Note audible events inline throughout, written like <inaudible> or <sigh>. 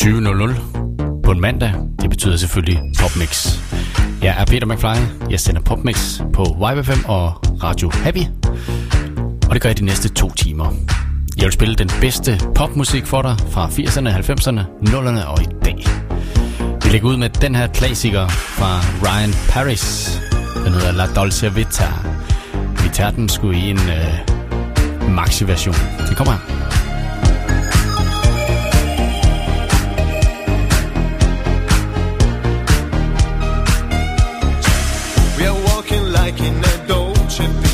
20.00 på en mandag. Det betyder selvfølgelig Popmix. Jeg er Peter McFly. Jeg sender Popmix på YBFM og Radio Happy. Og det gør jeg de næste to timer. Jeg vil spille den bedste popmusik for dig fra 80'erne, 90'erne, 00'erne og i dag. Vi lægger ud med den her klassiker fra Ryan Paris. Den hedder La Dolce Vita. Vi tager den sgu i en øh, maxi-version. Det kommer her. We are walking like in a Dolce Vita.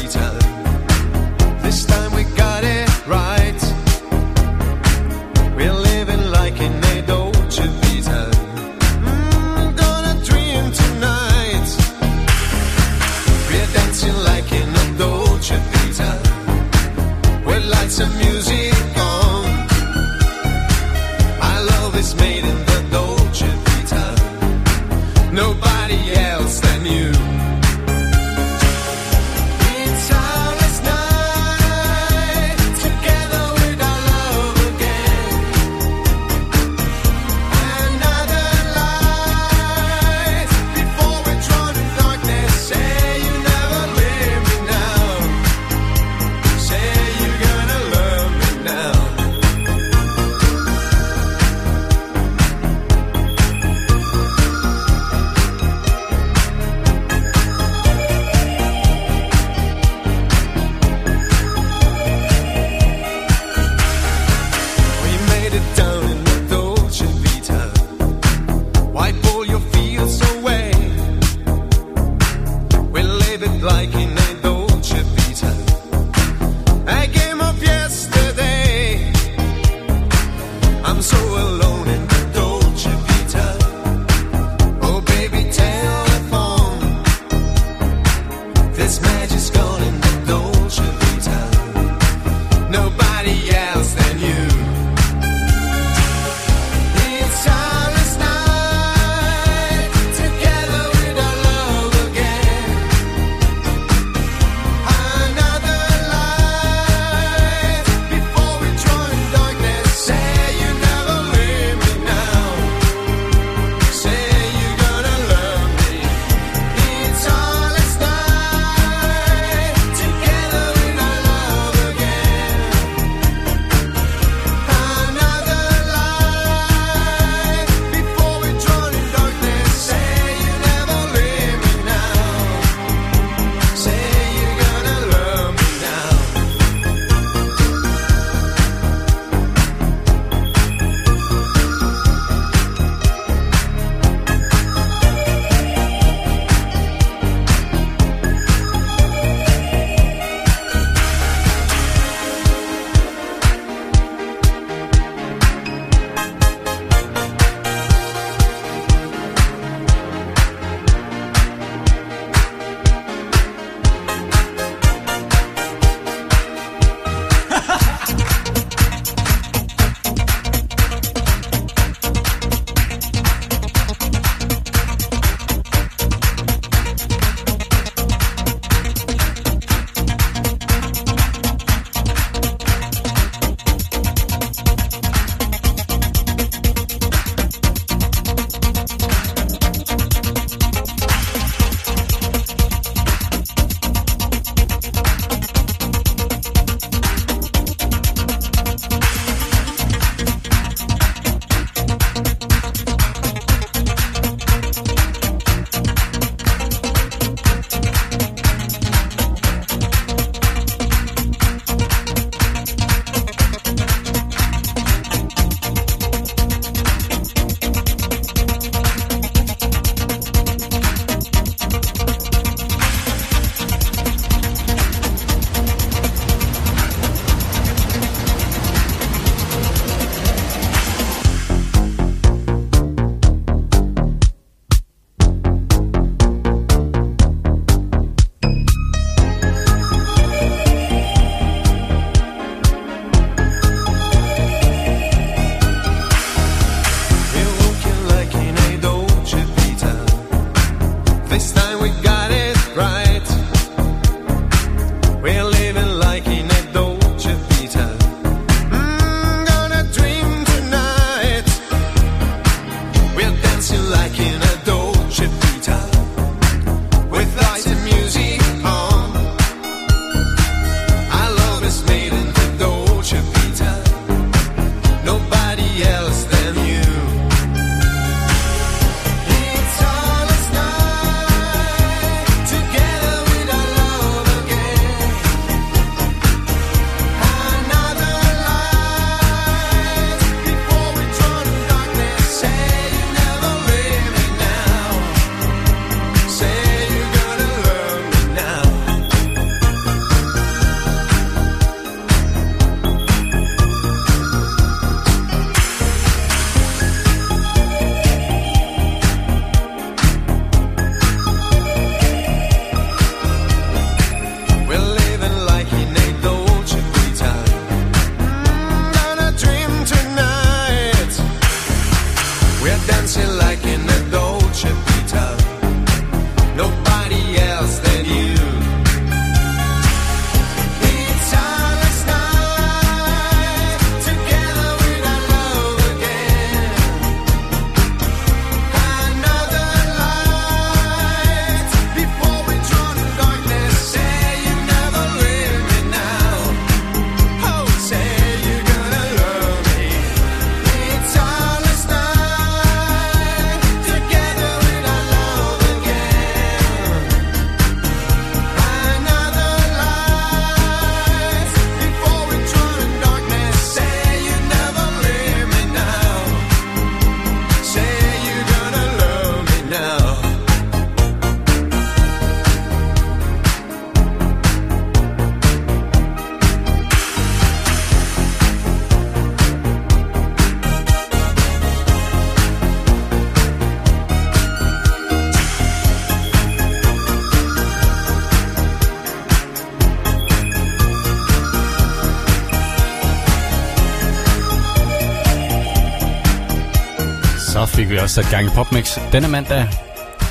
Så fik vi også sat gang i PopMix. Denne mandag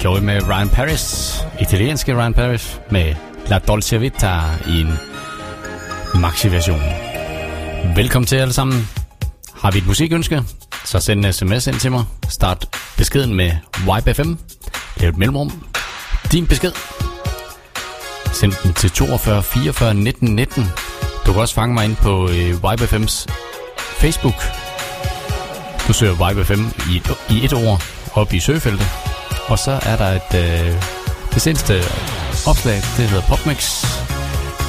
gjorde vi med Ryan Paris, italienske Ryan Paris, med La Dolce Vita i en maxi-version. Velkommen til alle sammen. Har vi et musikønske, så send en sms ind til mig. Start beskeden med YBFM. Lav et mellemrum. Din besked. Send den til 42 44 19 19. Du kan også fange mig ind på øh, YBFM's Facebook. Du søger Vibe FM i et, i et ord op i søgefeltet. Og så er der et, øh, det seneste opslag, det hedder Popmix.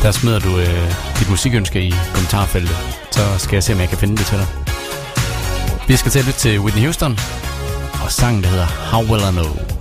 Der smider du øh, dit musikønske i kommentarfeltet. Så skal jeg se, om jeg kan finde det til dig. Vi skal til at lytte til Whitney Houston. Og sangen, der hedder How Will I Know.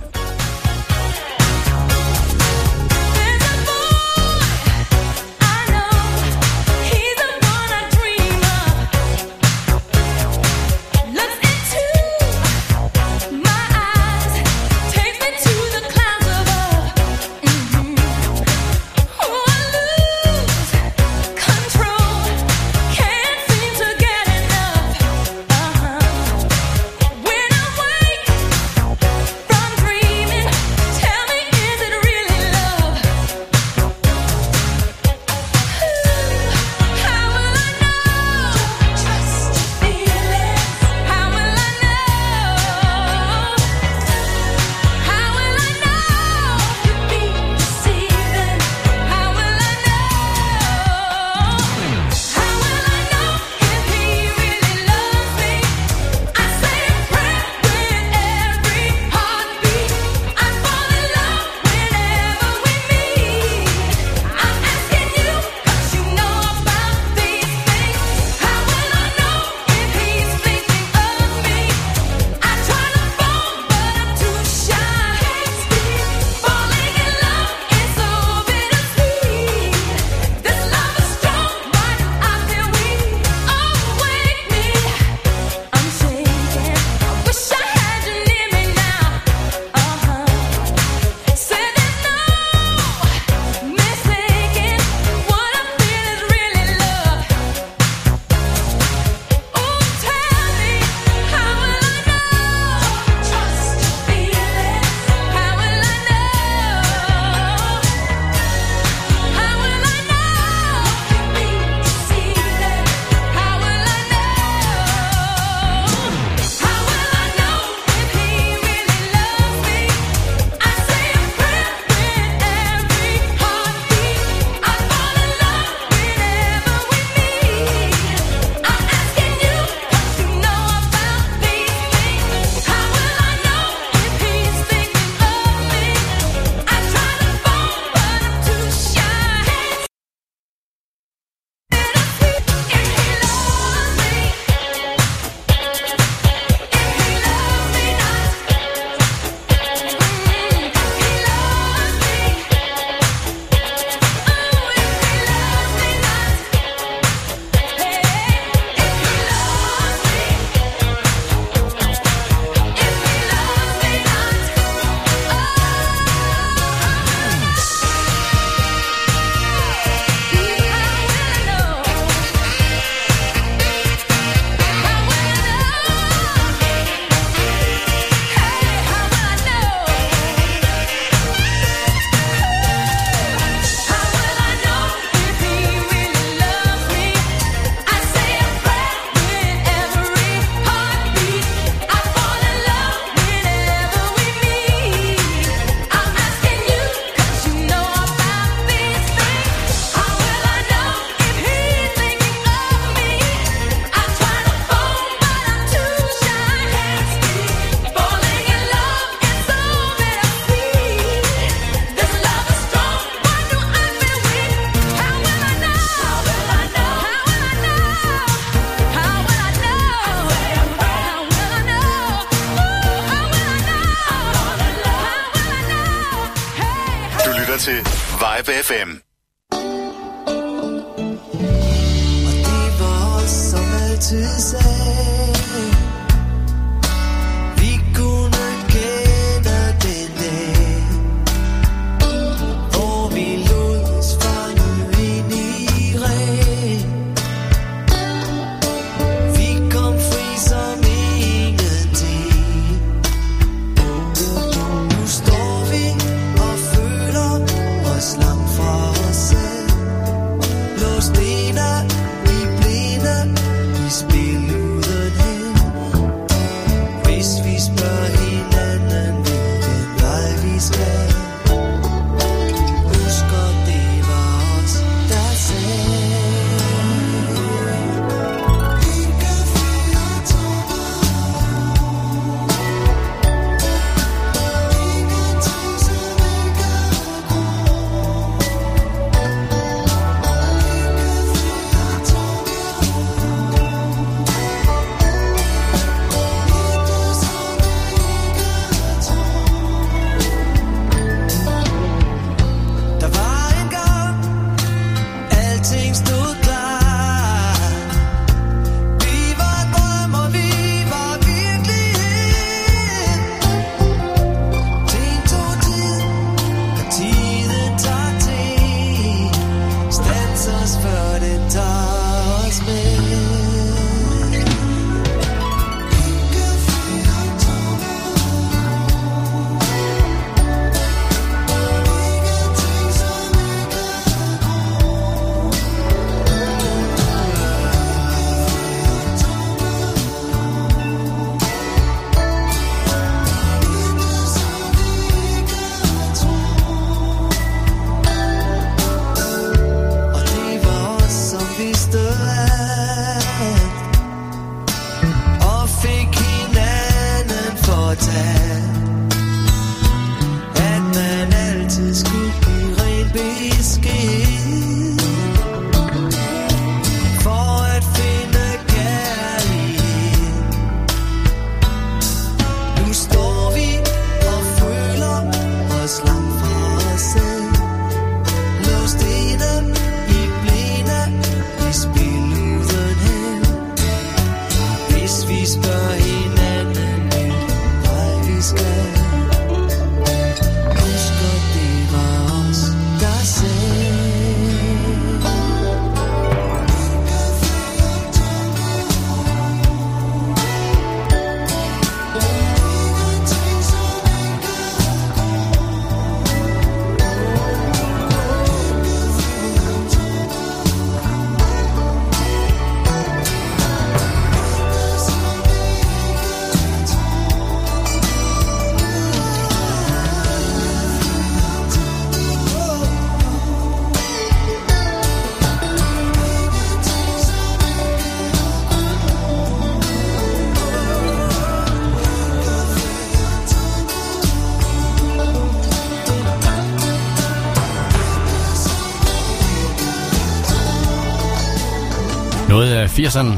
80'erne.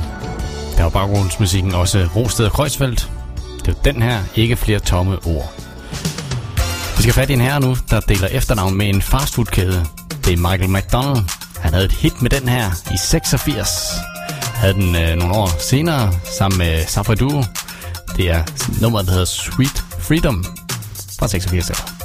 Der var baggrundsmusikken også Rosted og Kreuzfeldt. Det var den her, ikke flere tomme ord. Vi skal fat i en herre nu, der deler efternavn med en fastfoodkæde. Det er Michael McDonald. Han havde et hit med den her i 86. Havde den øh, nogle år senere sammen med Safra Duo. Det er nummeret, der hedder Sweet Freedom fra 86.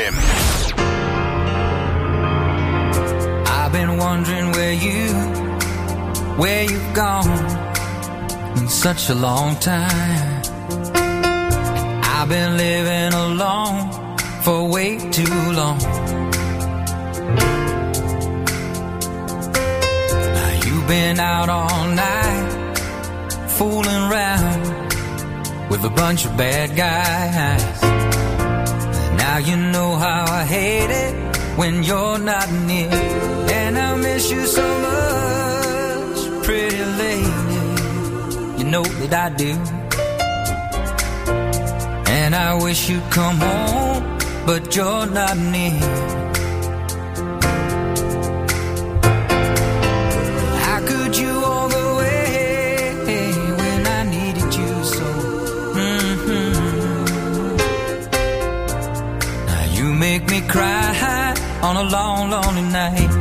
FM. I've been wondering where you, where you've gone in such a long time. I've been living alone for way too long. Now you've been out all night, fooling around with a bunch of bad guys you know how I hate it when you're not near. And I miss you so much, pretty lady. You know that I do. And I wish you'd come home, but you're not near. cry on a long, lonely night.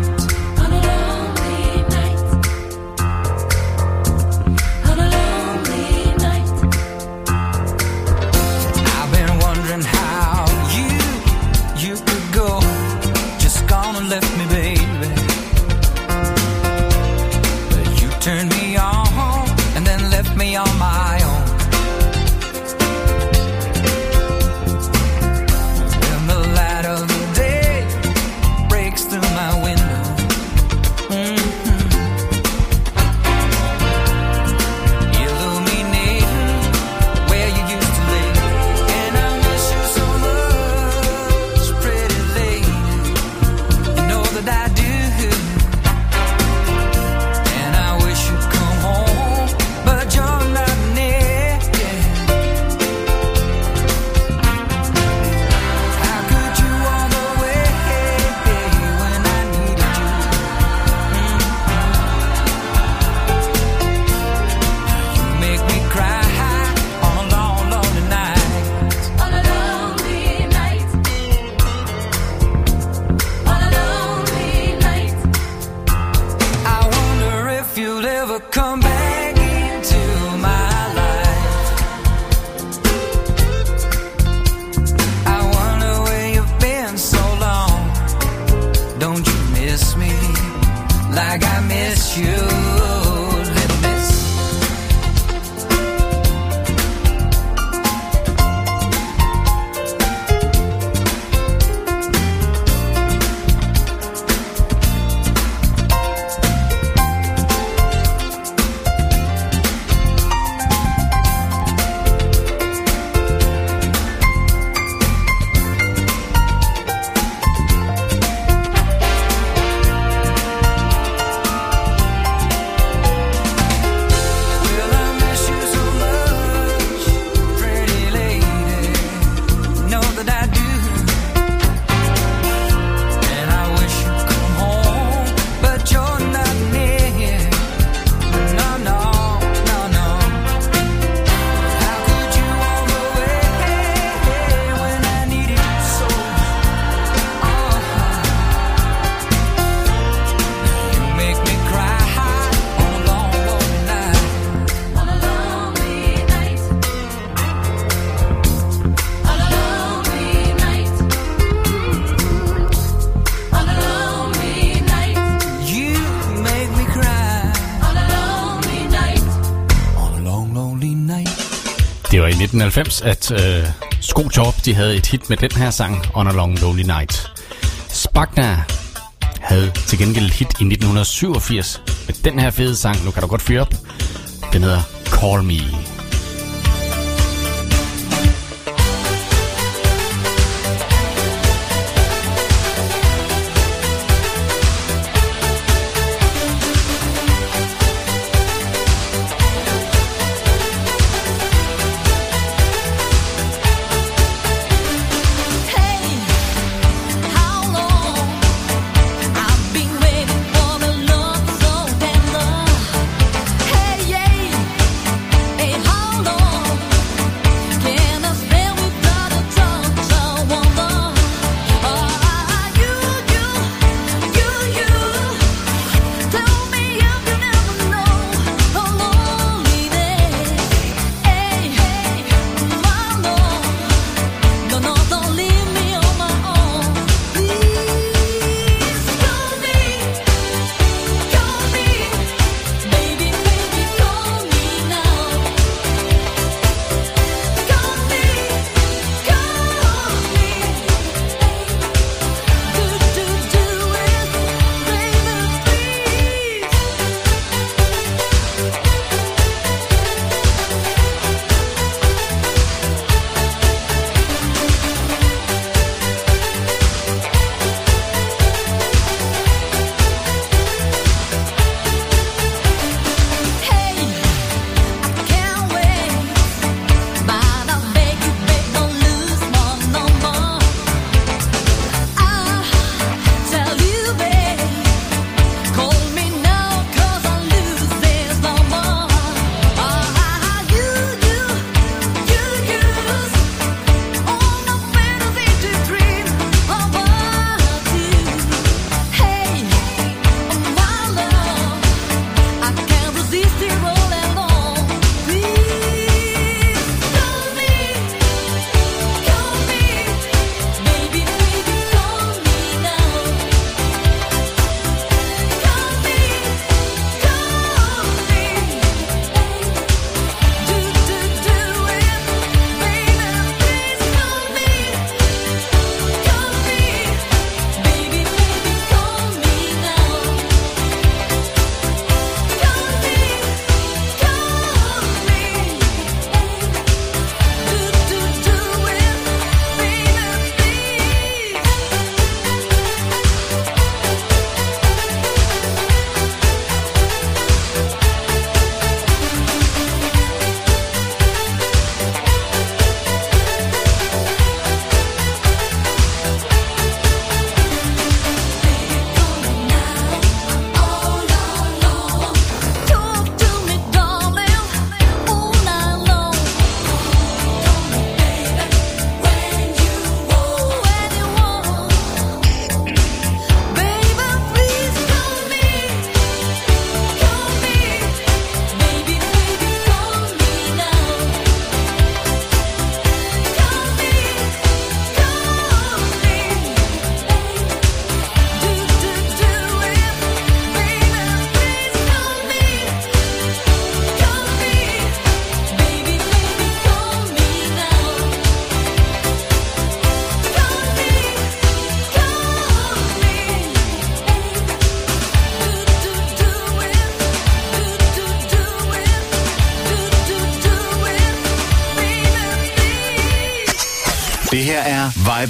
1990, at øh, Skotop de havde et hit med den her sang, On a Long Lonely Night. Spagna havde til gengæld et hit i 1987 med den her fede sang, nu kan du godt fyre op. Den hedder Call Me.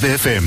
Er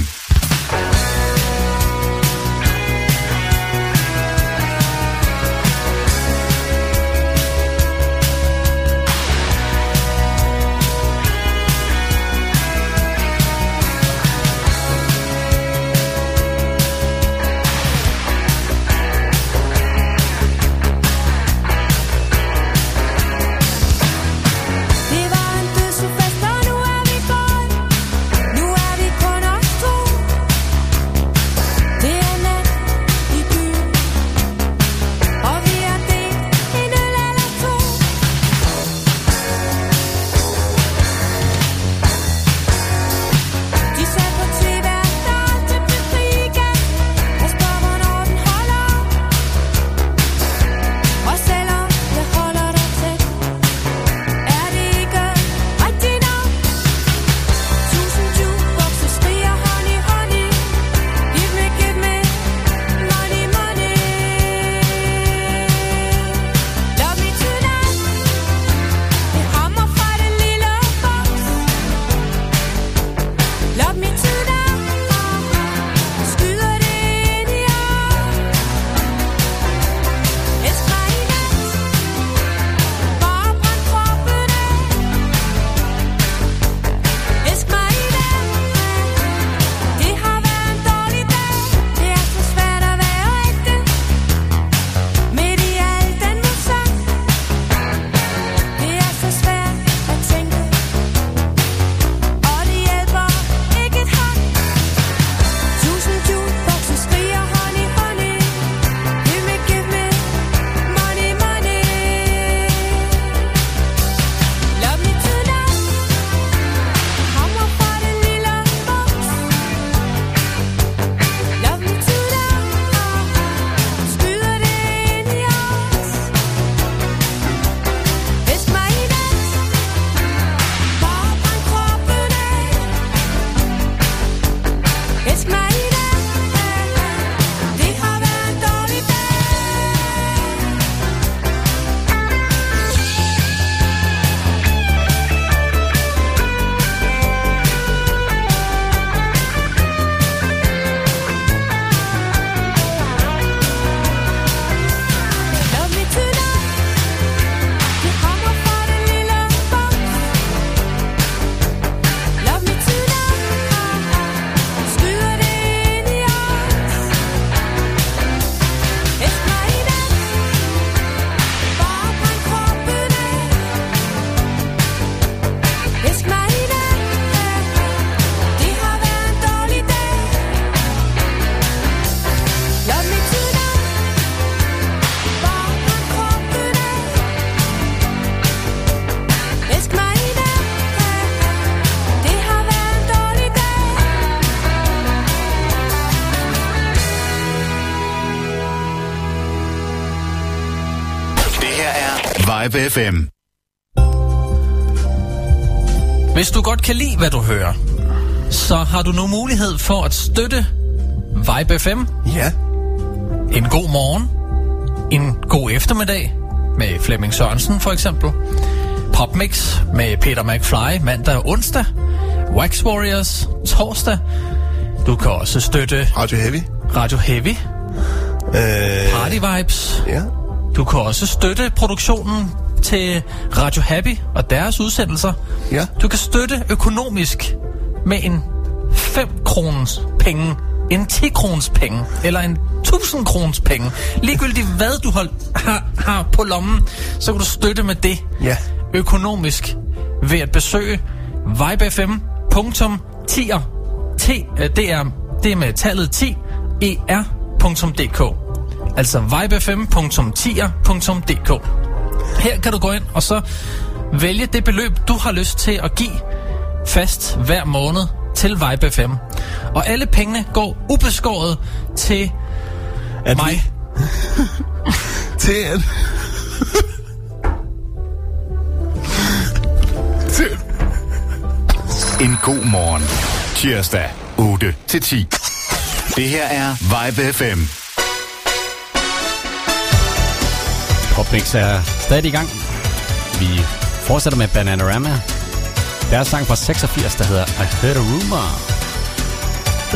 Vibe FM. Hvis du godt kan lide, hvad du hører, så har du nu mulighed for at støtte Vibe FM Ja. en god morgen, en god eftermiddag med Flemming Sørensen for eksempel, Popmix med Peter McFly mandag og onsdag, Wax Warriors torsdag. Du kan også støtte Radio Heavy. Radio Heavy, Øh, Party Vibes. ja. Du kan også støtte produktionen til Radio Happy og deres udsendelser. Ja. Du kan støtte økonomisk med en 5 kroners penge, en 10 kroners penge, eller en 1000 kroners penge. Ligegyldigt hvad du har, har, har på lommen, så kan du støtte med det Ja. økonomisk ved at besøge vibefm.tier. T, øh, det, er, det er med tallet 10 er.dk. Altså vibefm.tier.dk. Her kan du gå ind og så vælge det beløb, du har lyst til at give fast hver måned til Vibe FM. Og alle pengene går ubeskåret til At mig. Vi, <laughs> til at... til, En god morgen. Tirsdag 8 til 10. Det her er Vibe FM. Opmix er stadig i gang. Vi fortsætter med Bananarama. Deres sang fra 86, der hedder I Heard a Rumor.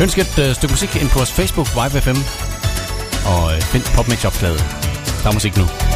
Ønsk et øh, stykke musik ind på vores Facebook, YFM, og øh, find popmix-opslaget. Der er musik nu.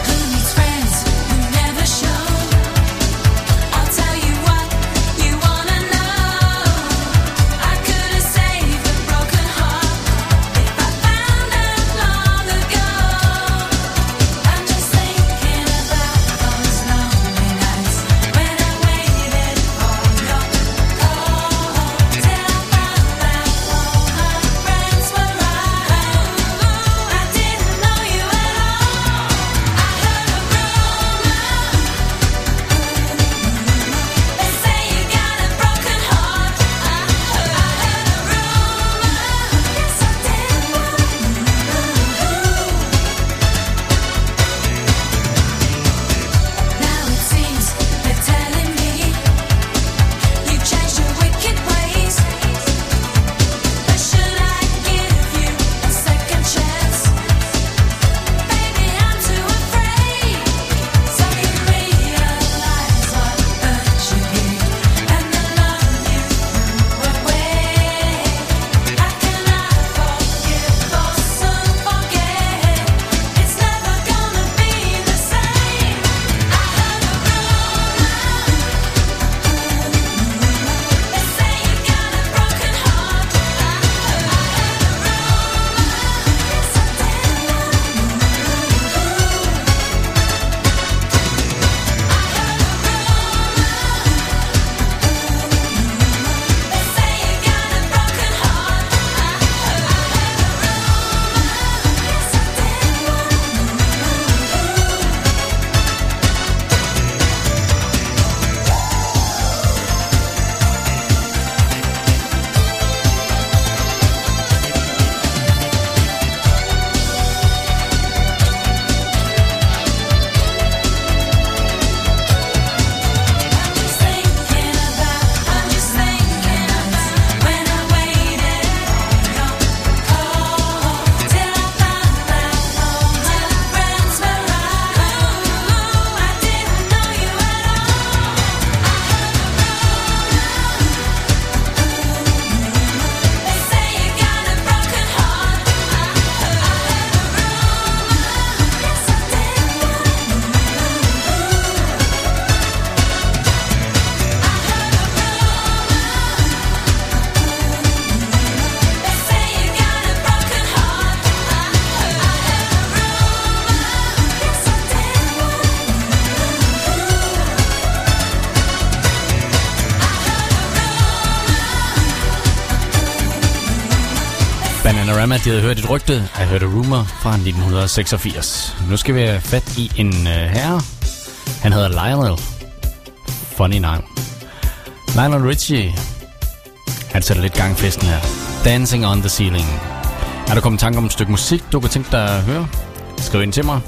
at de havde hørt et rygte. Jeg hørte rumor fra 1986. Nu skal vi have fat i en øh, herre. Han hedder Lionel. Funny navn. Lionel Richie. Han sætter lidt gang i festen her. Dancing on the ceiling. Er du kommet tanke om et stykke musik, du kan tænke dig at høre? Skriv ind til mig.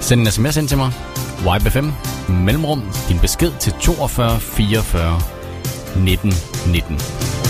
Send en sms ind til mig. YBFM. Mellemrum. Din besked til 42 44 19 19.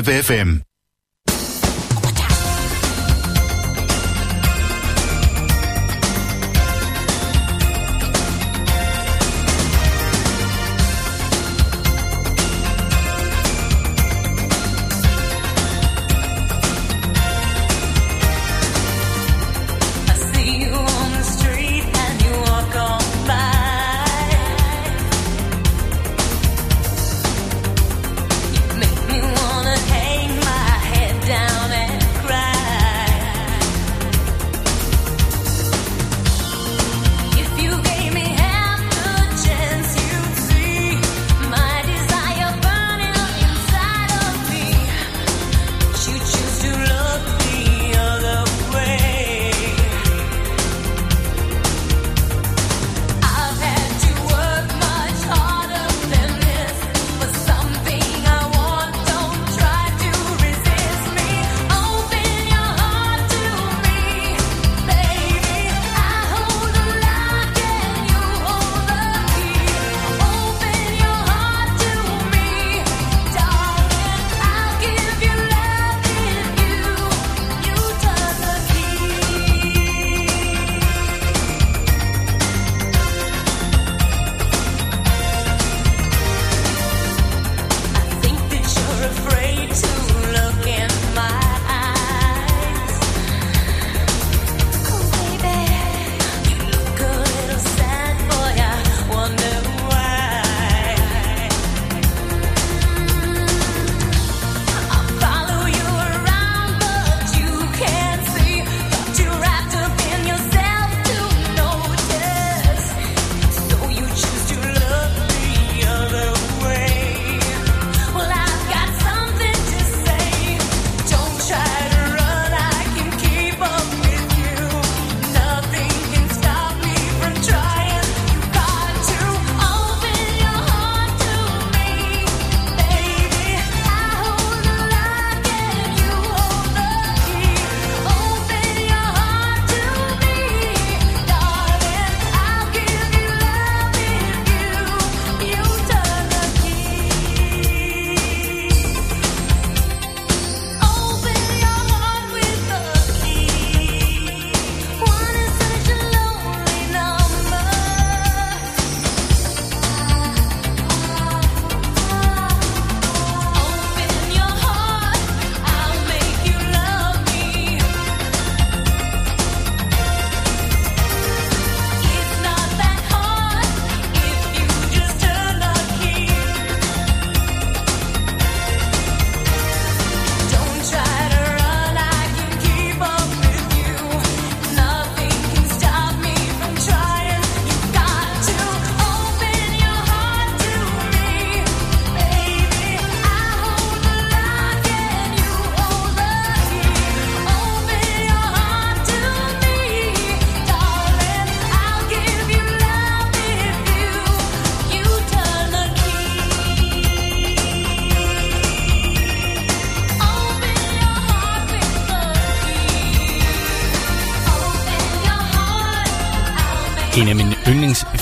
Live FM.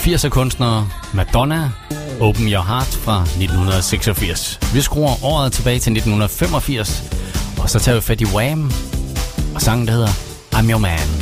80'er kunstnere Madonna, Open Your Heart fra 1986. Vi skruer året tilbage til 1985, og så tager vi fat i Wham, og sangen der hedder I'm Your Man.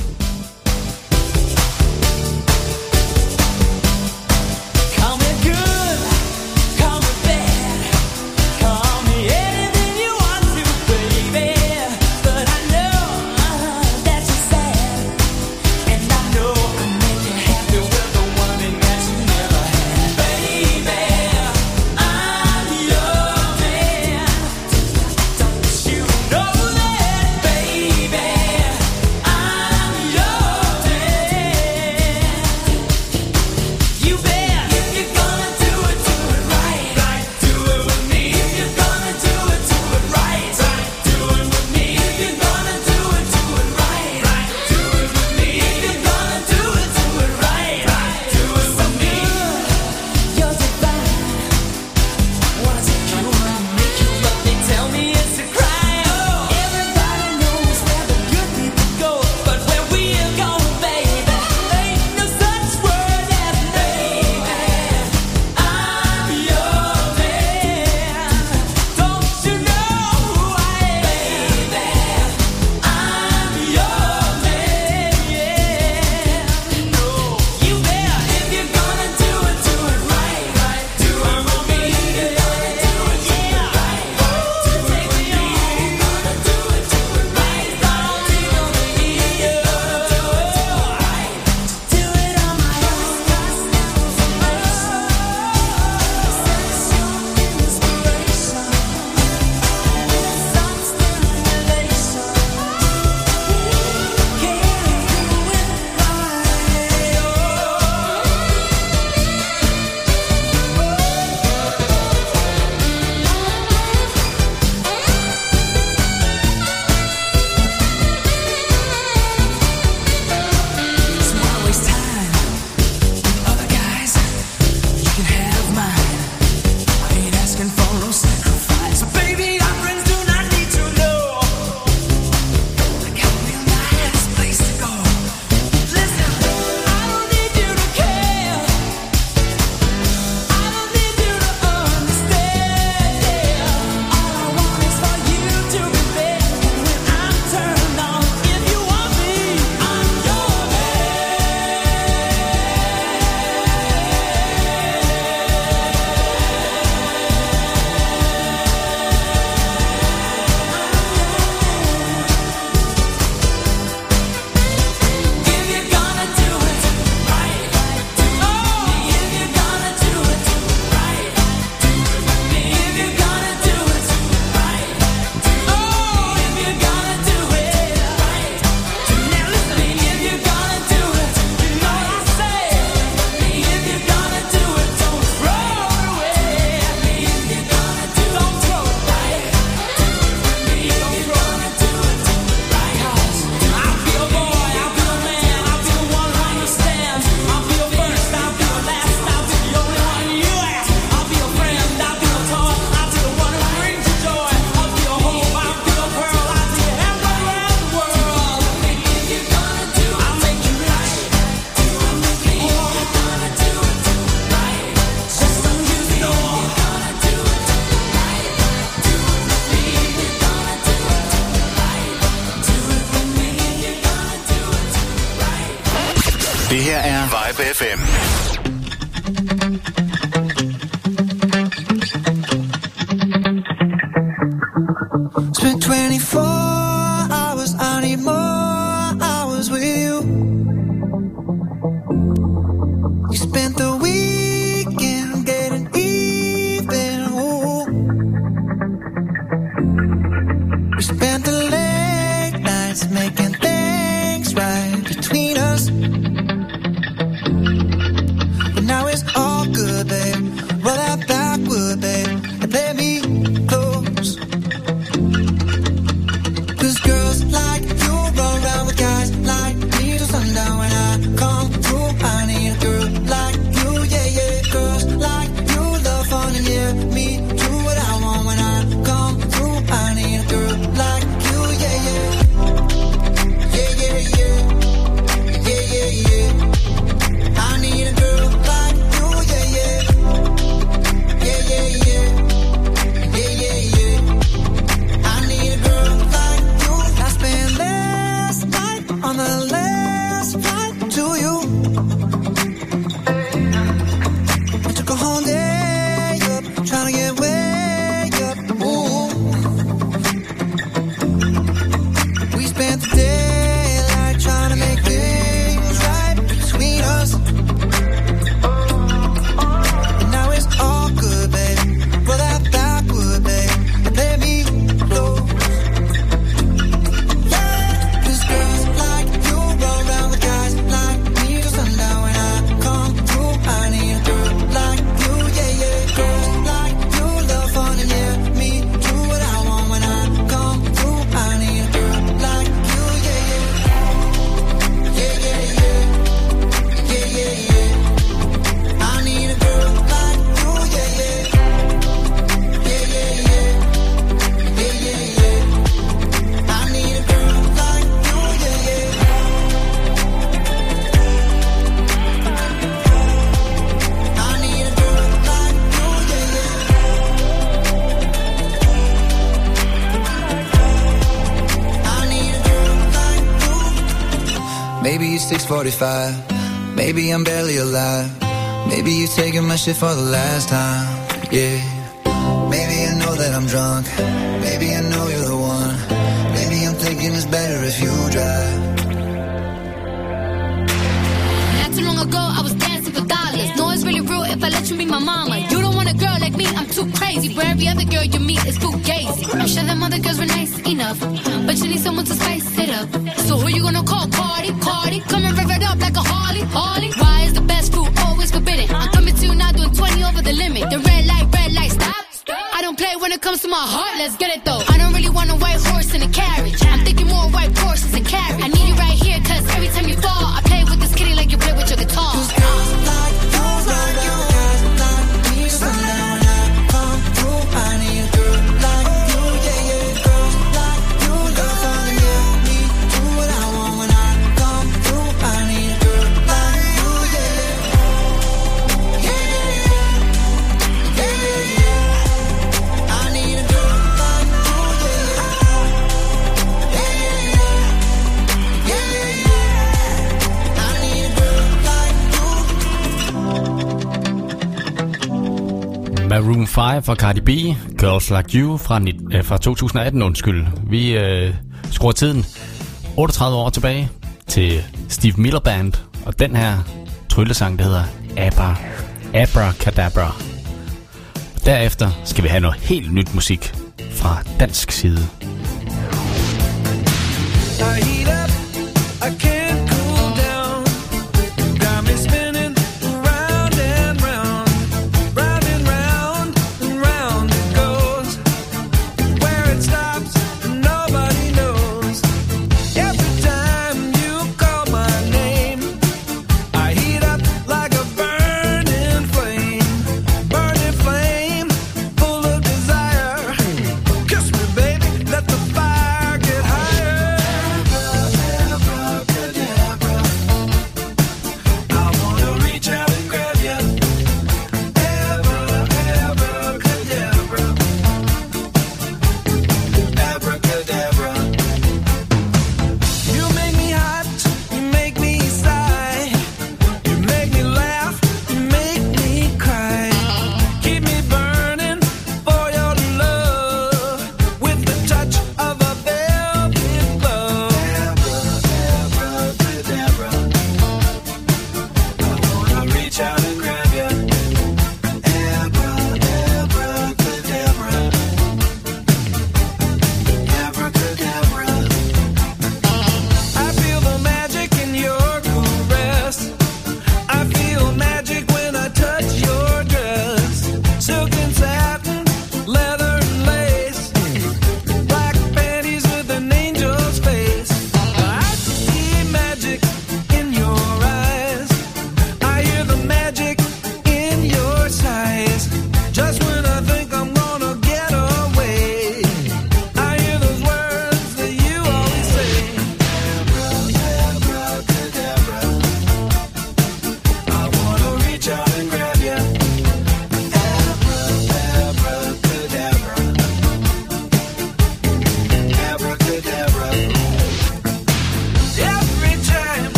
6:45. Maybe I'm barely alive. Maybe you're taking my shit for the last time. Yeah. Maybe I know that I'm drunk. Maybe I know you're the one. Maybe I'm thinking it's better if you drive. Not too long ago, I was dancing for dollars. No, it's really real if I let you be my mama. You don't want a girl like me, I'm too crazy. Where every other girl you meet is fugazi. I'm sure them other girls were nice enough, but you need someone to spice it up. So who you gonna call? Cardi, Cardi let's get it though. High fra Cardi B, Girls Like You fra, øh, fra 2018, undskyld. Vi øh, skruer tiden 38 år tilbage til Steve Miller Band, og den her tryllesang, der hedder Abra, Abracadabra. Derefter skal vi have noget helt nyt musik fra dansk side. I heat up.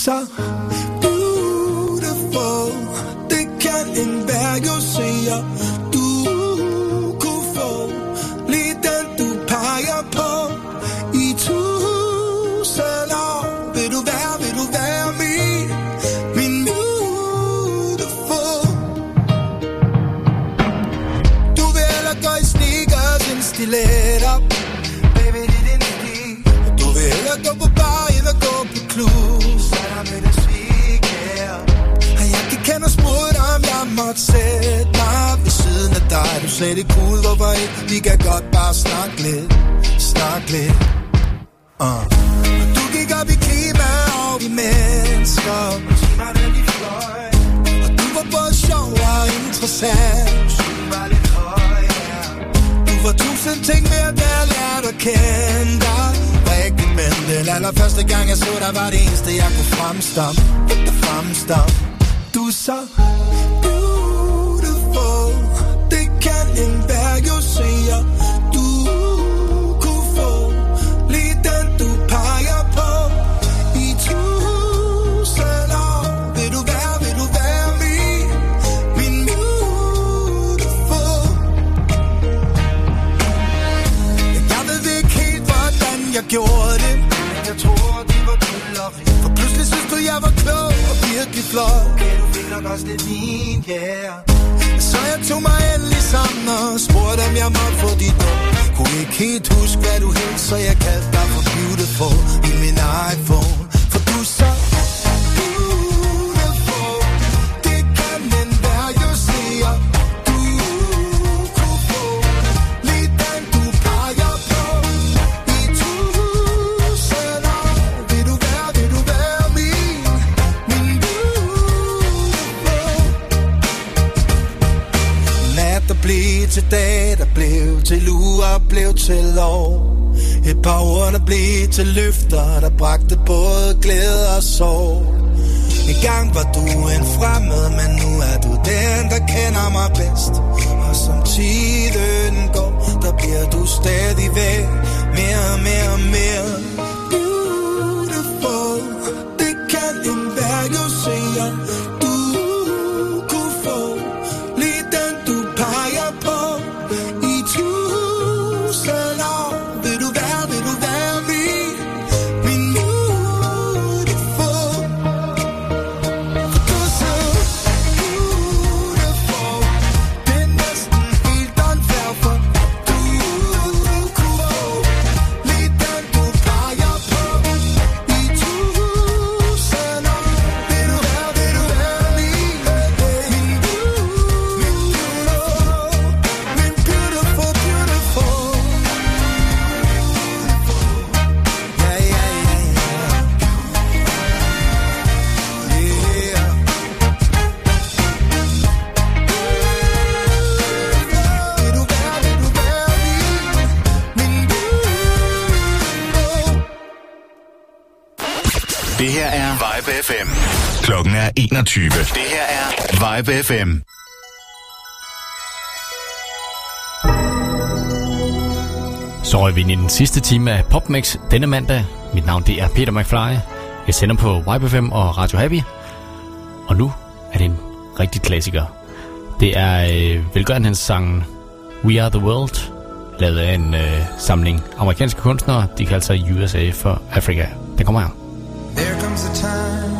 伤 FM. Klokken er 21. Det her er Vibe FM. Så er vi i den sidste time af PopMix denne mandag. Mit navn det er Peter McFly. Jeg sender på Vibe FM og Radio Happy. Og nu er det en rigtig klassiker. Det er øh, velgørenheds sangen We Are The World, lavet af en øh, samling amerikanske kunstnere. De kalder sig USA for Africa. Den kommer her. There comes a time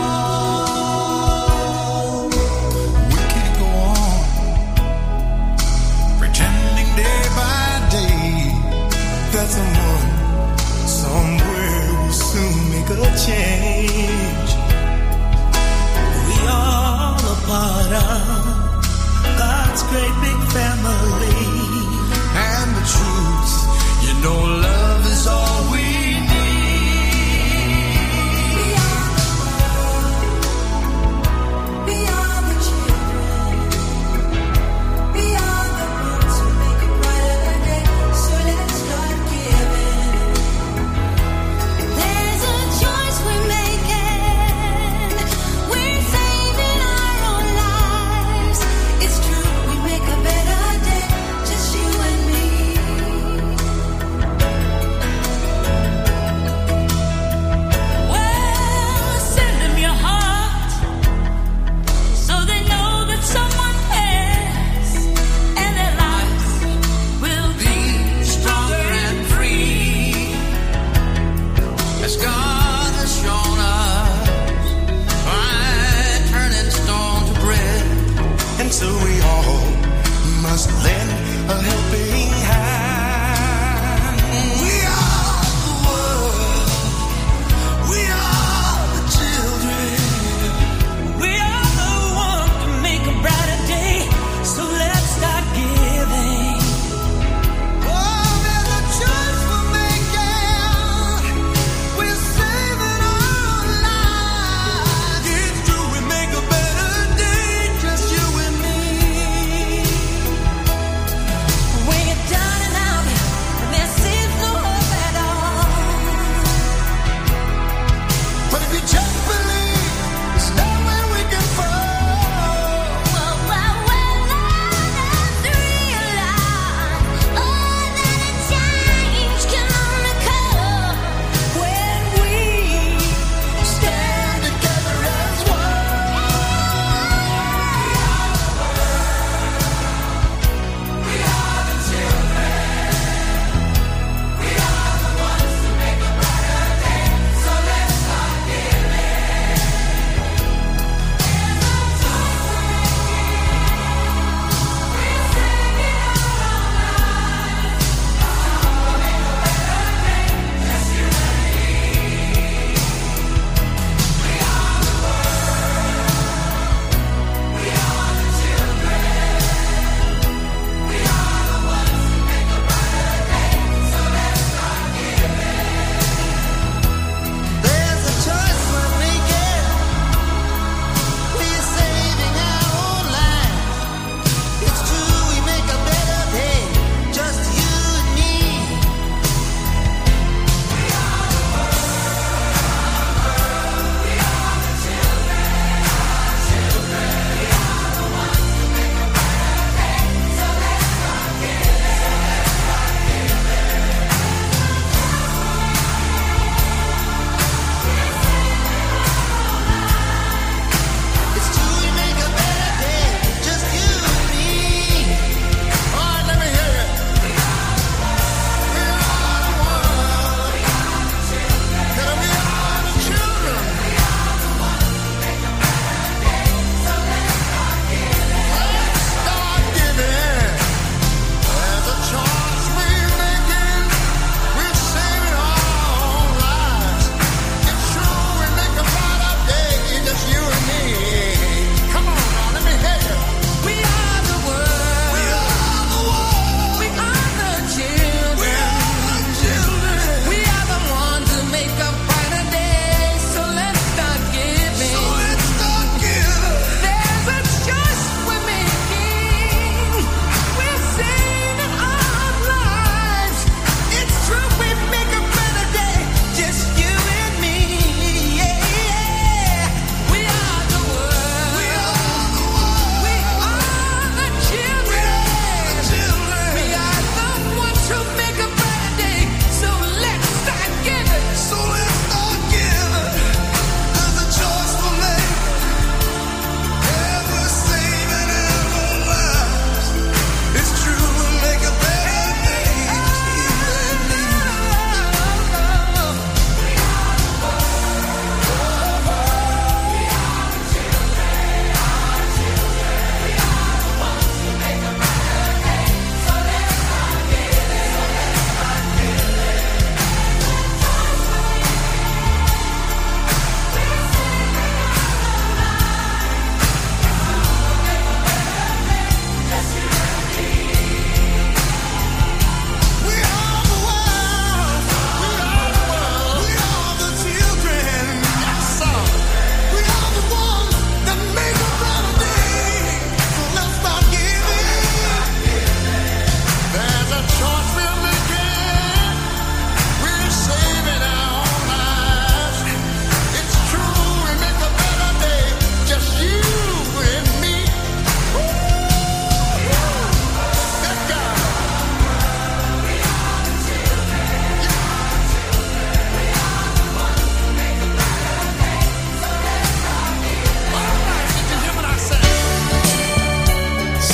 change. We all a part of God's great big family. And the truth, you know, love is always.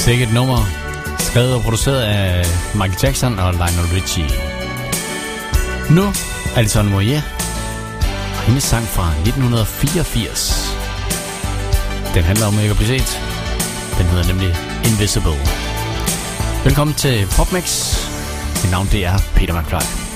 Sikkert nummer, skrevet og produceret af Michael Jackson og Lionel Richie. Nu Alison Moyer og hendes sang fra 1984. Den handler om ikke at blive set. Den hedder nemlig Invisible. Velkommen til PopMix. Mit navn det er Peter McFly.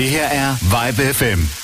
Det her er Vibe FM.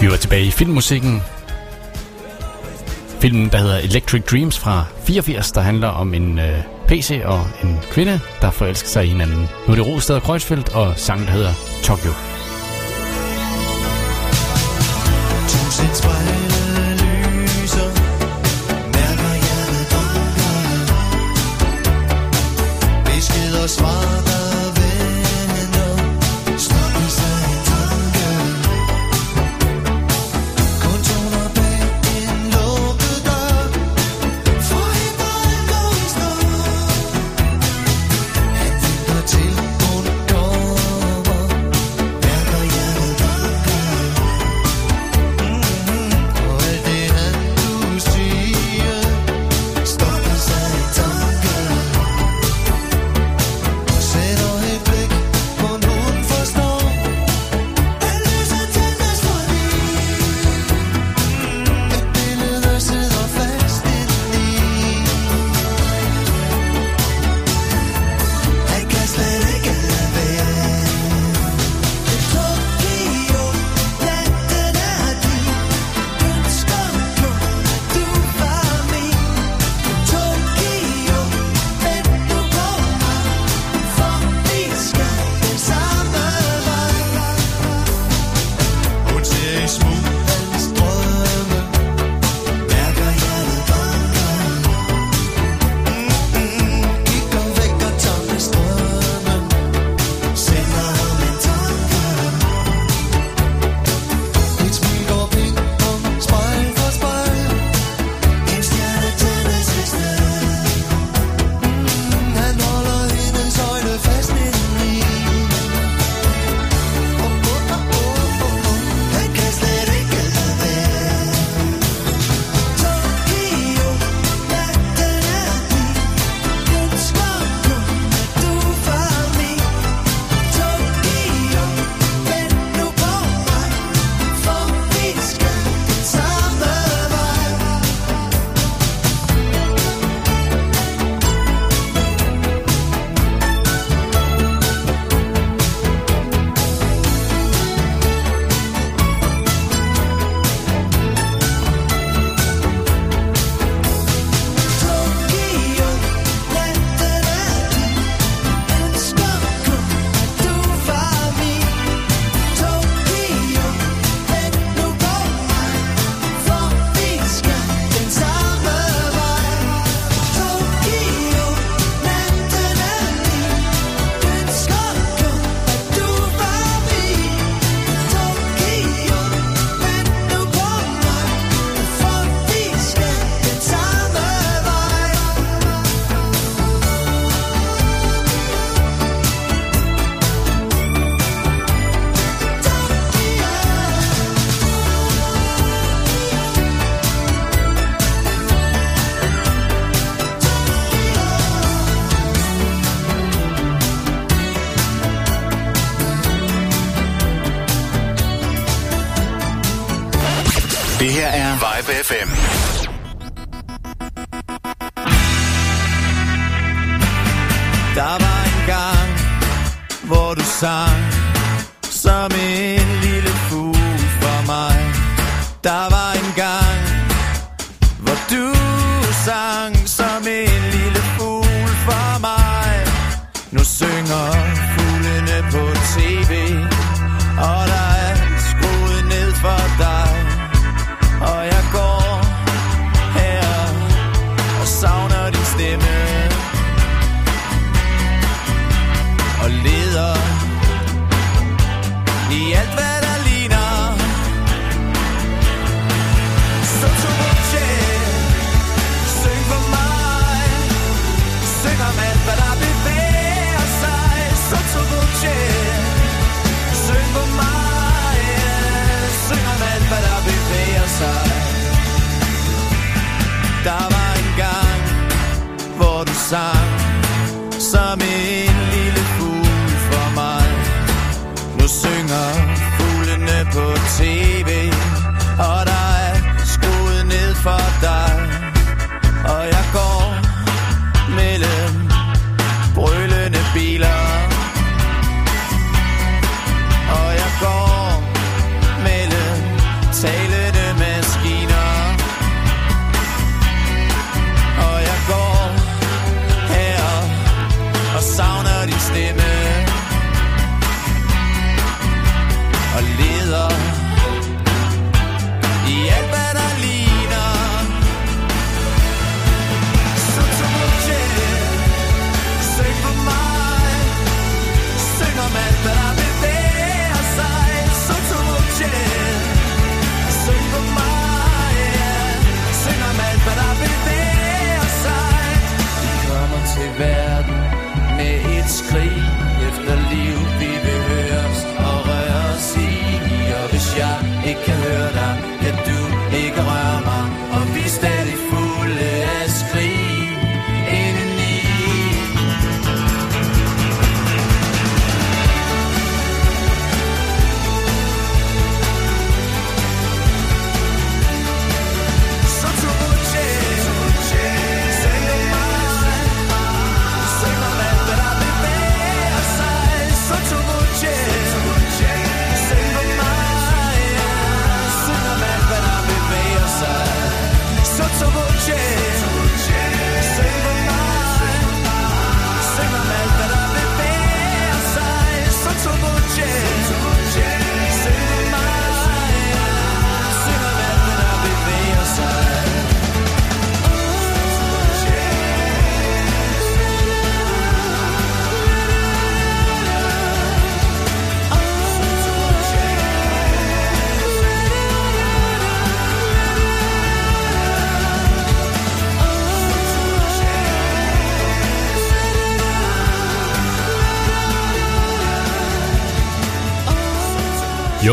Vi var tilbage i filmmusikken. Filmen, der hedder Electric Dreams fra 84, der handler om en øh, PC og en kvinde, der forelsker sig i hinanden. Nu er det Rostad og Kreuzfeldt og sangen, der hedder Tokyo. FM. Der var en gang, hvor du sang Som en lille fugl for mig Der var en gang, hvor du sang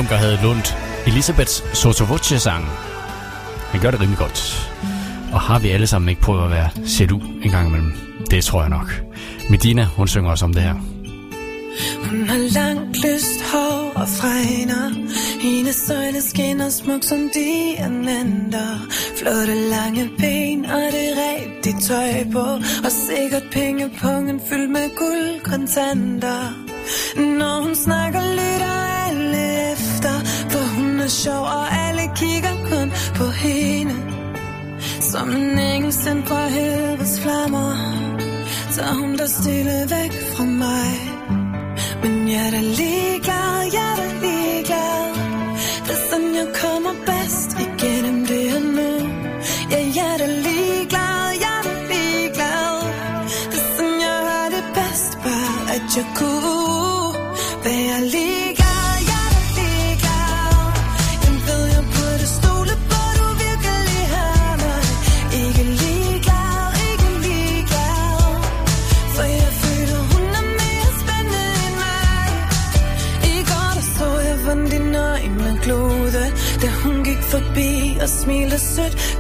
Bunker havde lånt Elisabeths Sotovoce-sang. Han gør det rimelig godt. Og har vi alle sammen ikke prøvet at være jaloux en gang imellem? Det tror jeg nok. Medina, hun synger også om det her. Hun har langt lyst hår og fregner Hendes øjne skinner smuk som diamanter Flotte lange ben og det rigtige tøj på Og sikkert pengepungen fyldt med guldkontanter Når hun snakker lidt er sjov og alle kigger kun på hende. Som en engel sendt fra helvedes flammer Tager hun der stille væk fra mig. Men jeg er da ligeglad, jeg er da ligeglad. Det er sådan, jeg kommer bedst igennem det her nu. Ja, jeg er da ligeglad, jeg er da ligeglad. Det er sådan, jeg har det bedst Bare at jeg kunne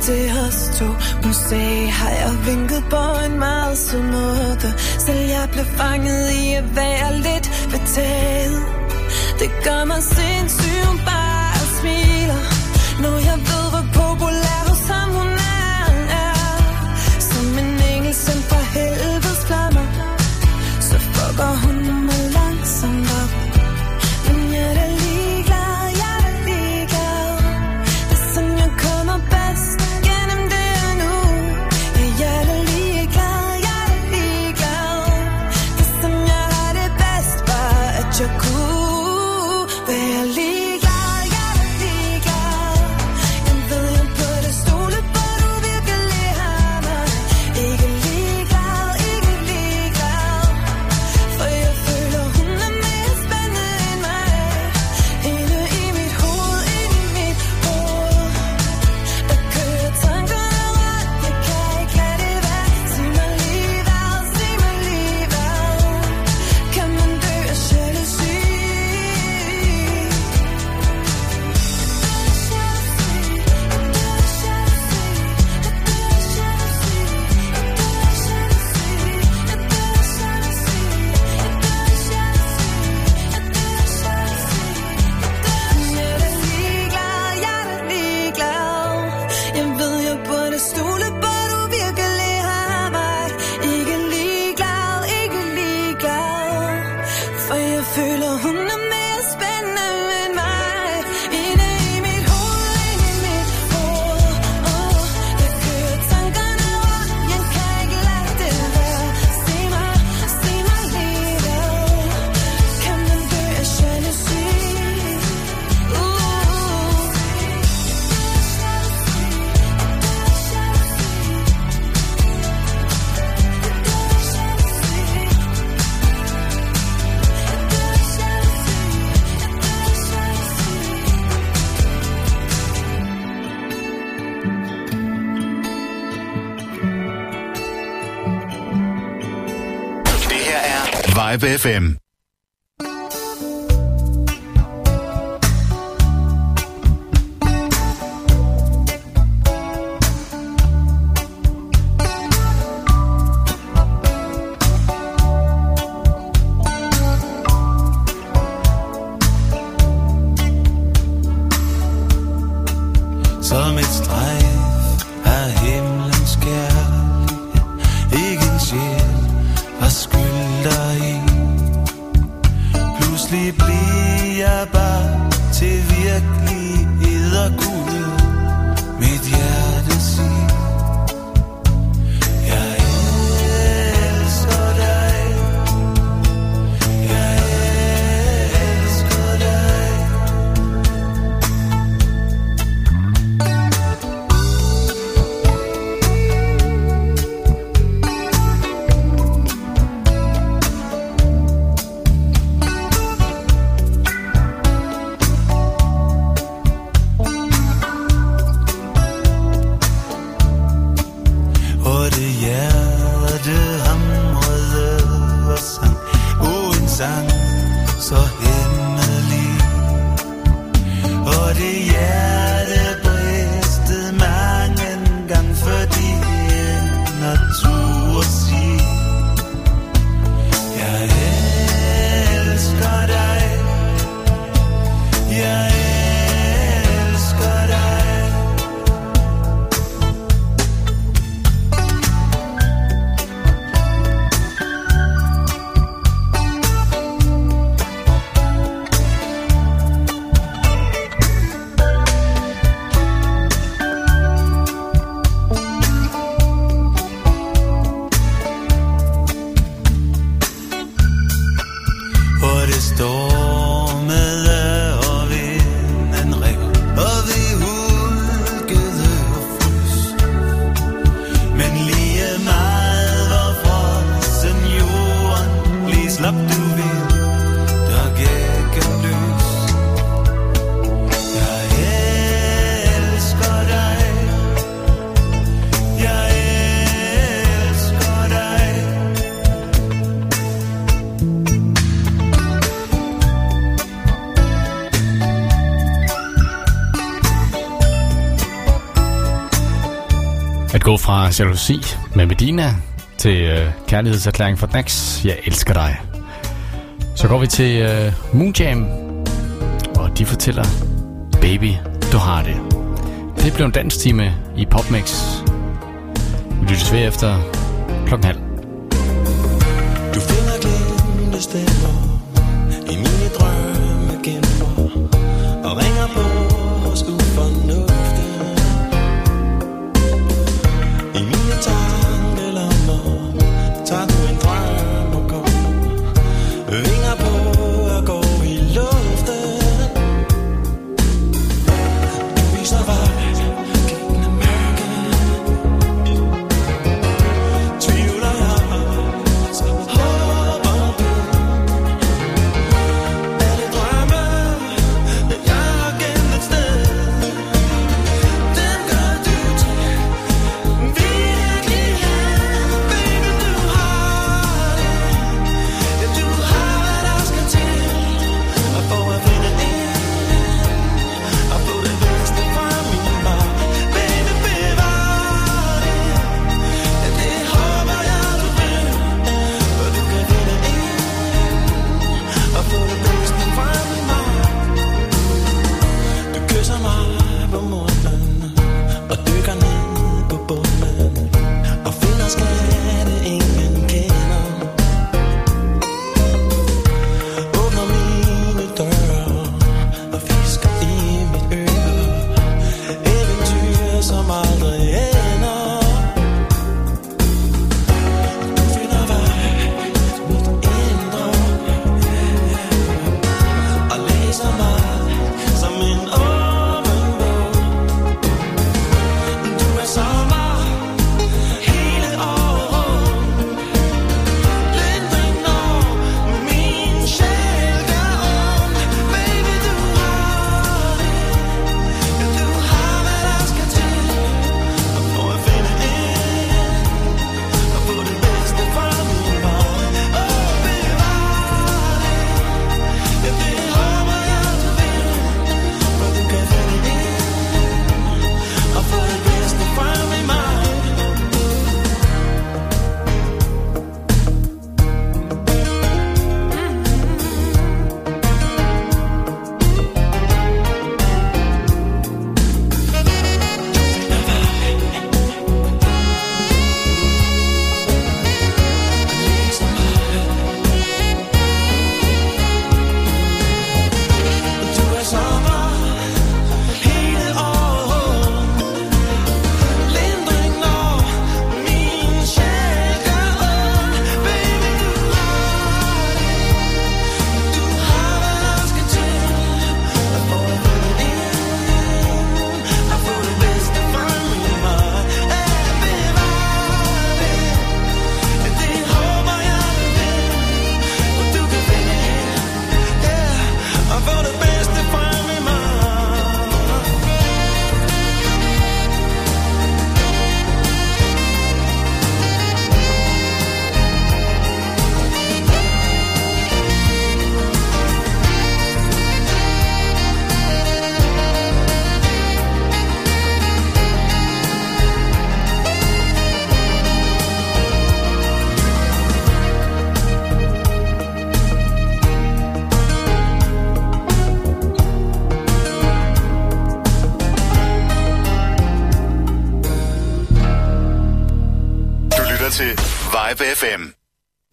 til os to. Hun sagde har jeg vinket på en meget sød måde? Selv jeg blev fanget i at være lidt betaget. Det gør mig sindssygt, hun bare smiler Når jeg ved, Live FM. Som et strejf af himlens kærlighed Ikke en sjæl skyld deri Pludselig bliver jeg bare til virkelighed og kunne gå fra jalousi med Medina til øh, kærlighedserklæring for Dax. Jeg elsker dig. Så går vi til øh, Moonjam, og de fortæller, baby, du har det. Det blev en danstime i PopMix. Vi lyttes ved efter klokken halv.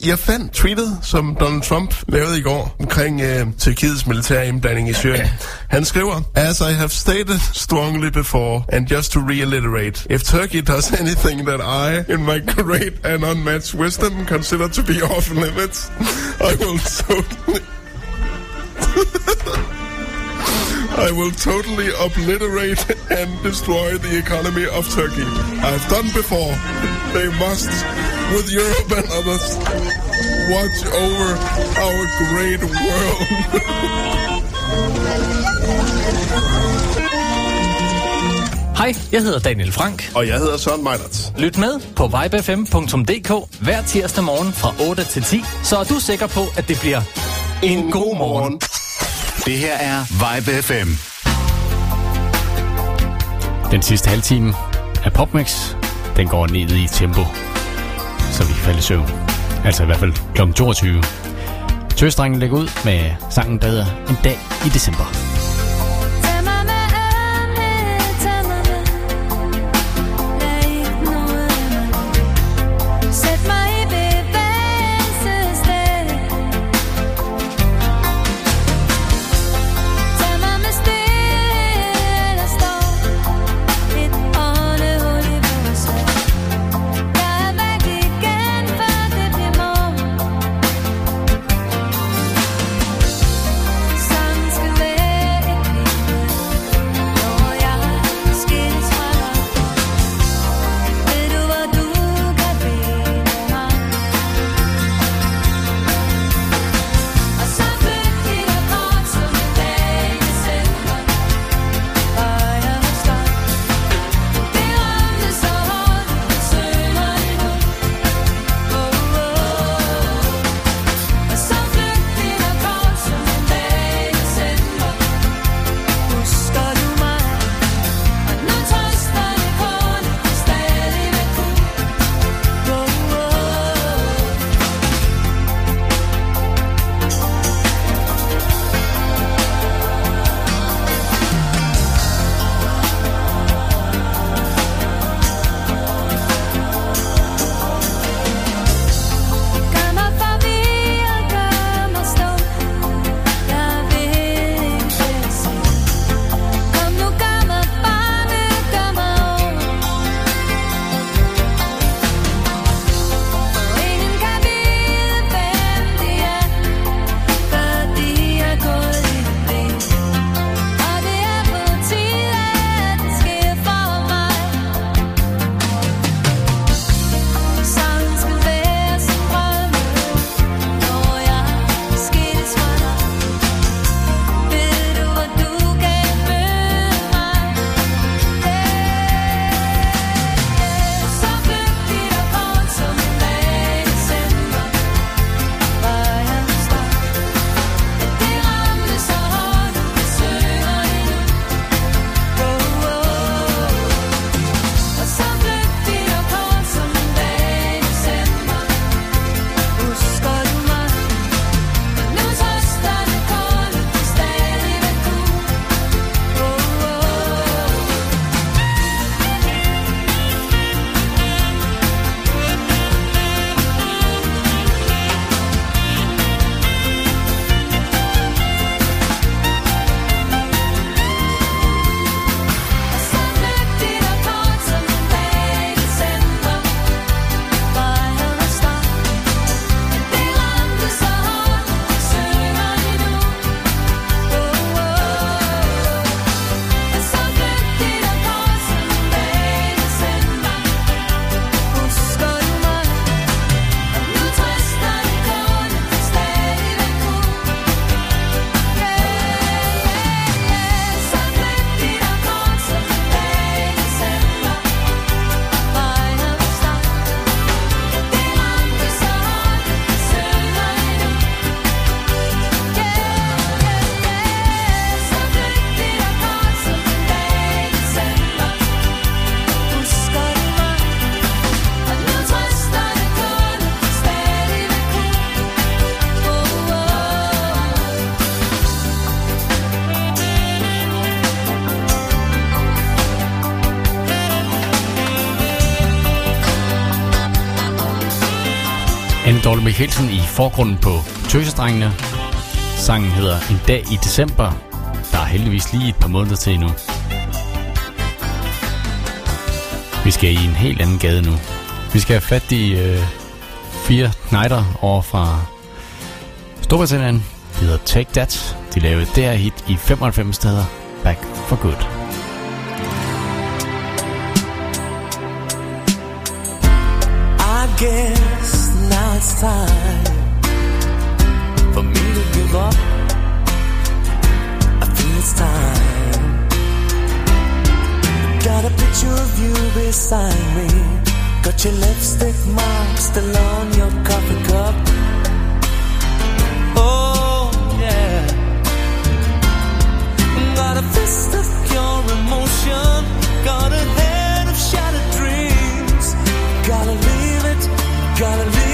Jeg fandt tweetet, som Donald Trump lavede i går omkring øh, Tyrkiets militære indblanding i Syrien. Han skriver, As I have stated strongly before, and just to reiterate, if Turkey does <laughs> anything that I, in my great and unmatched wisdom, consider to be off limits, I will totally... <laughs> I will totally obliterate and destroy the economy of Turkey. I've done before. They must, with Europe and others, watch over our great world. <laughs> Hej, jeg hedder Daniel Frank. Og jeg hedder Søren Meinerts. Lyt med på vibefm.dk hver tirsdag morgen fra 8 til 10, så er du sikker på, at det bliver en god morgen. Det her er Vibe FM. Den sidste halve time af PopMix, den går ned i tempo, falde i søvn. Altså i hvert fald kl. 22. Tøstrengen lægger ud med sangen, der hedder En dag i december. Dorte Mikkelsen i forgrunden på Tøsedrengene. Sangen hedder En dag i december. Der er heldigvis lige et par måneder til endnu. Vi skal i en helt anden gade nu. Vi skal have fat i øh, fire knighter over fra Storbritannien. Det hedder Take That. De lavede der hit i 95 steder. Back for Good. I guess it's time for me to give up. I think it's time. Got a picture of you beside me. Got your lipstick mark still on your coffee cup. Oh, yeah. Got a fist of your emotion. Got a head of shattered dreams. Gotta leave it, gotta leave it.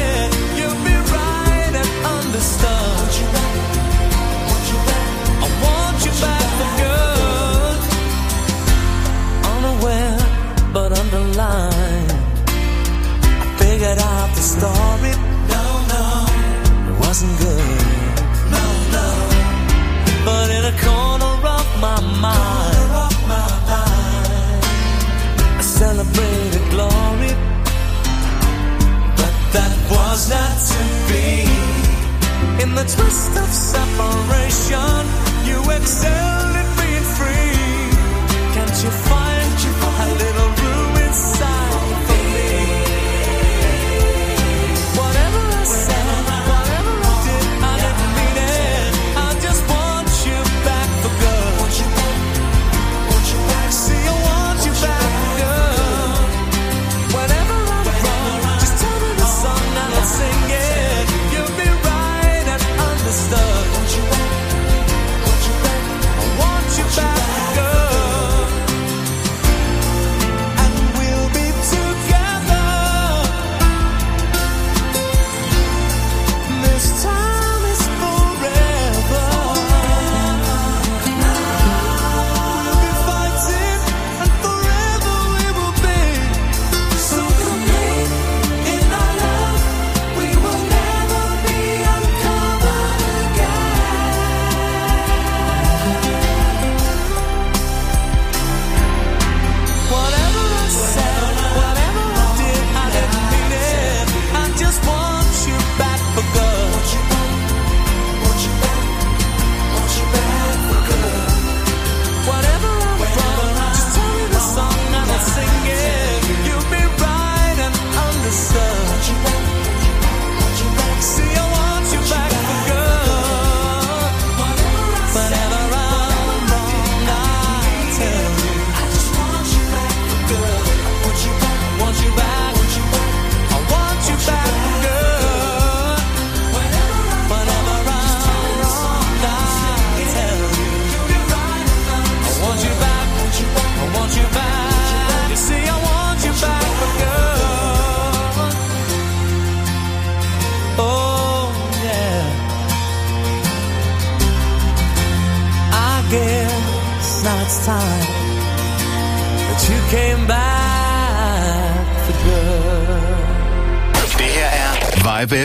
was not to be. In the twist of separation, you excelled at being free. Can't you find?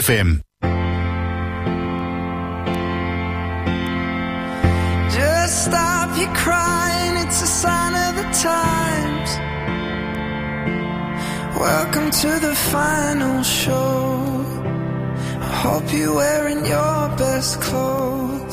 FM. Just stop your crying, it's a sign of the times. Welcome to the final show. I hope you're wearing your best clothes.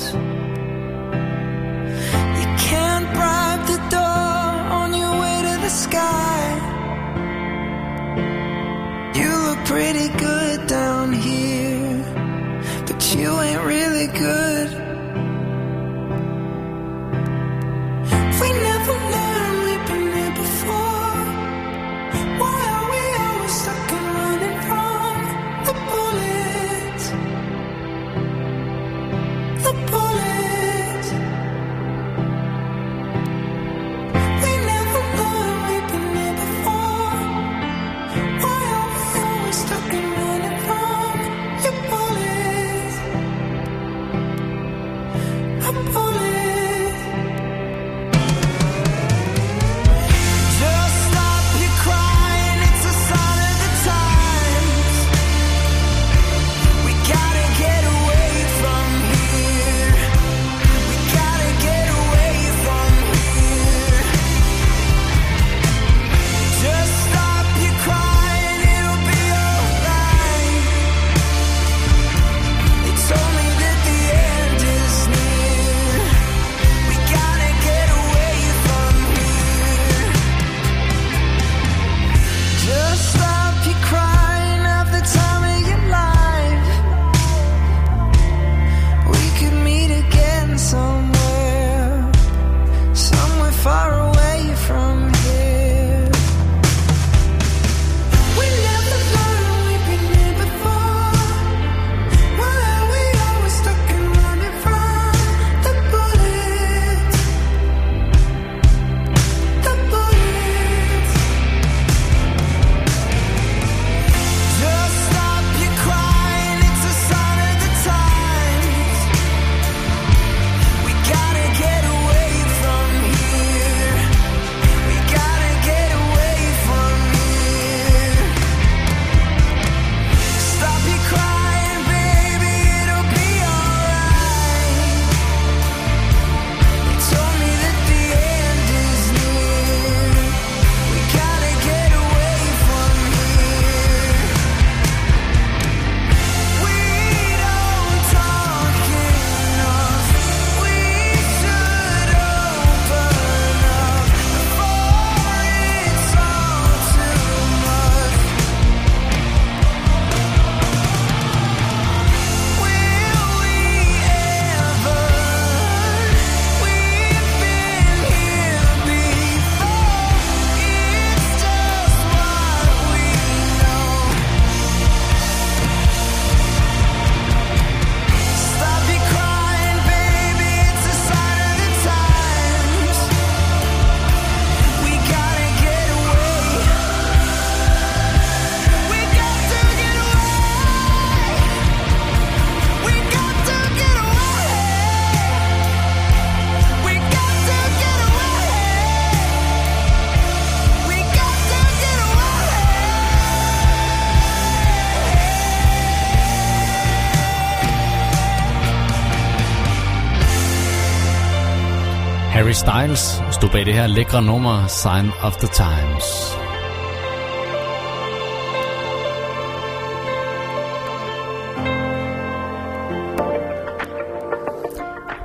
Styles stod bag det her lækre nummer Sign of the Times.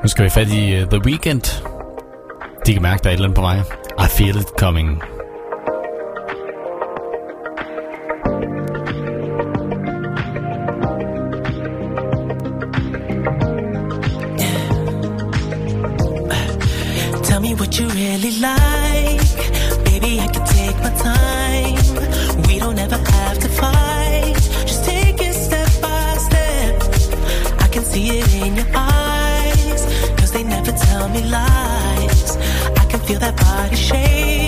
Nu skal vi fat i øh, The Weekend. De kan mærke, der er et eller andet på vej. I feel it coming. feel that body shake.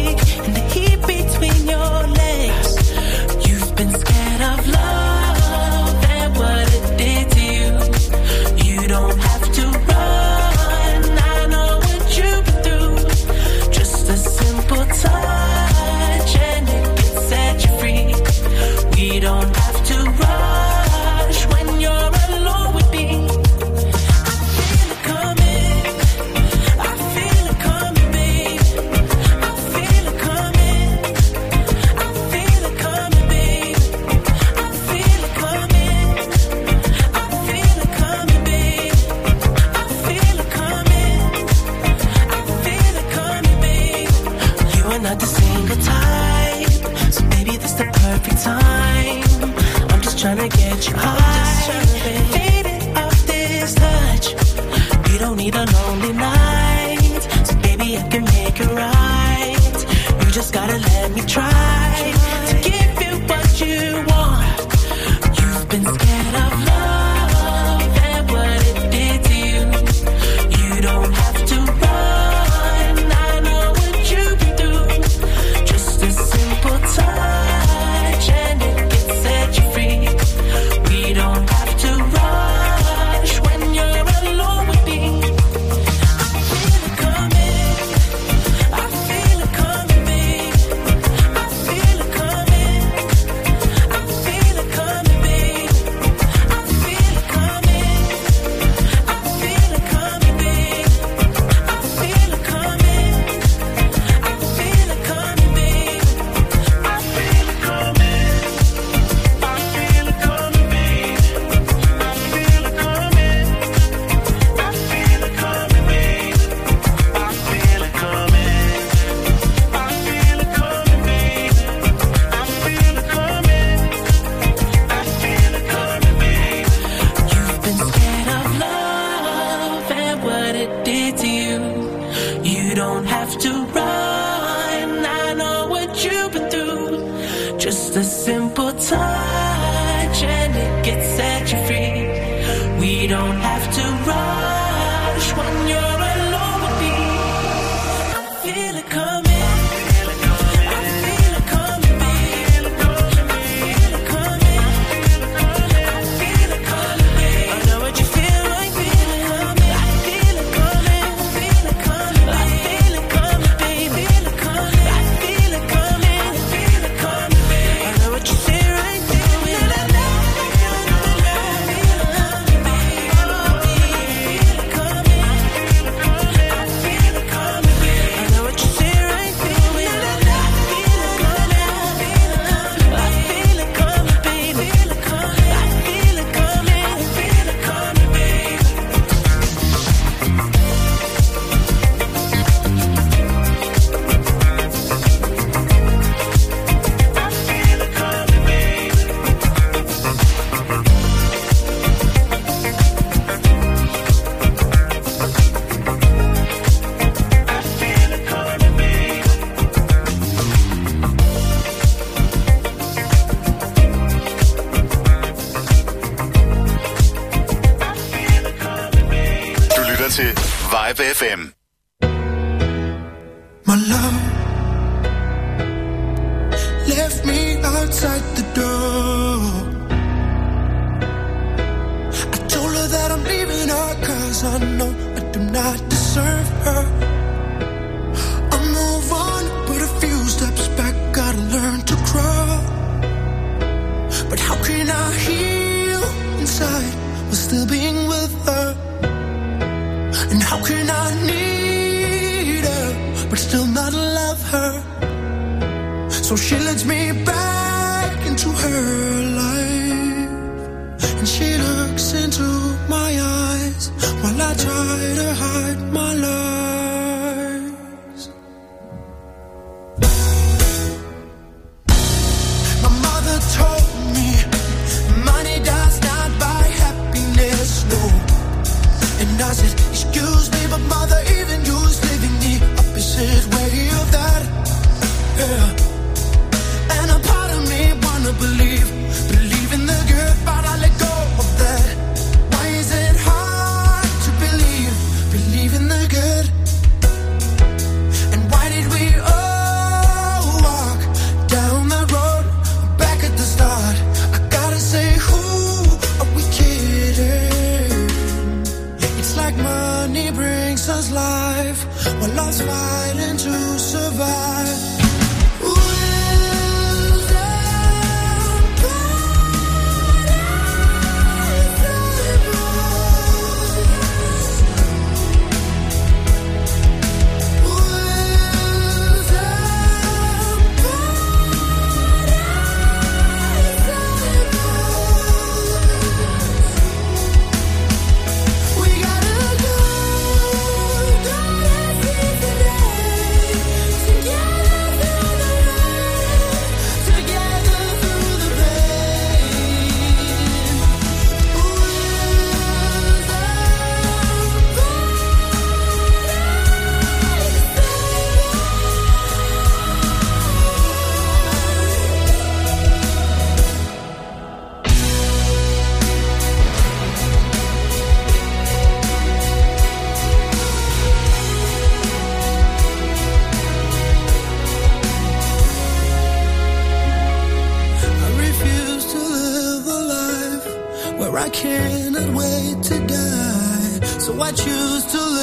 I choose to live.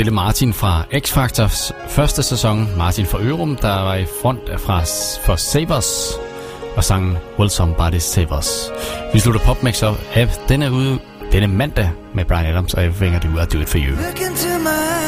stille Martin fra X Factors første sæson, Martin fra Ørum, der var i front fra, for Savers og sangen Will Somebody Save Us. Vi slutter PopMix op af denne, ude, denne mandag med Brian Adams og Everything I Do, I Do It For You. Look into my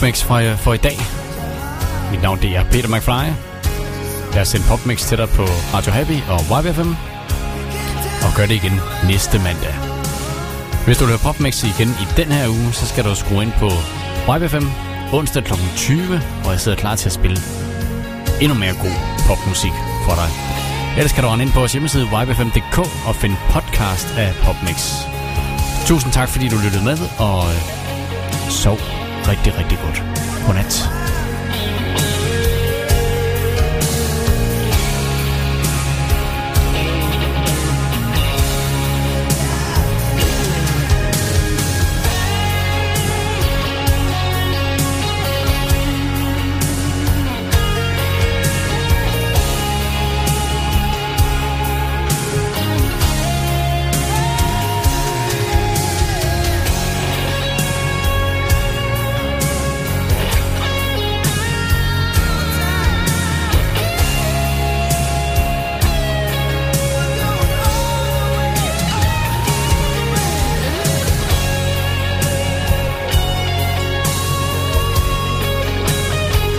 PopMix for, øh, for i dag. Mit navn det er Peter McFly. Jeg har sendt PopMix til dig på Radio Happy og YBFM. Og gør det igen næste mandag. Hvis du vil høre PopMix igen i den her uge, så skal du skrue ind på YBFM onsdag kl. 20, hvor jeg sidder klar til at spille endnu mere god popmusik for dig. Ellers kan du rende ind på vores hjemmeside ybfm.dk og finde podcast af PopMix. Tusind tak, fordi du lyttede med, og øh, sov rigtig, rigtig godt. Godnat.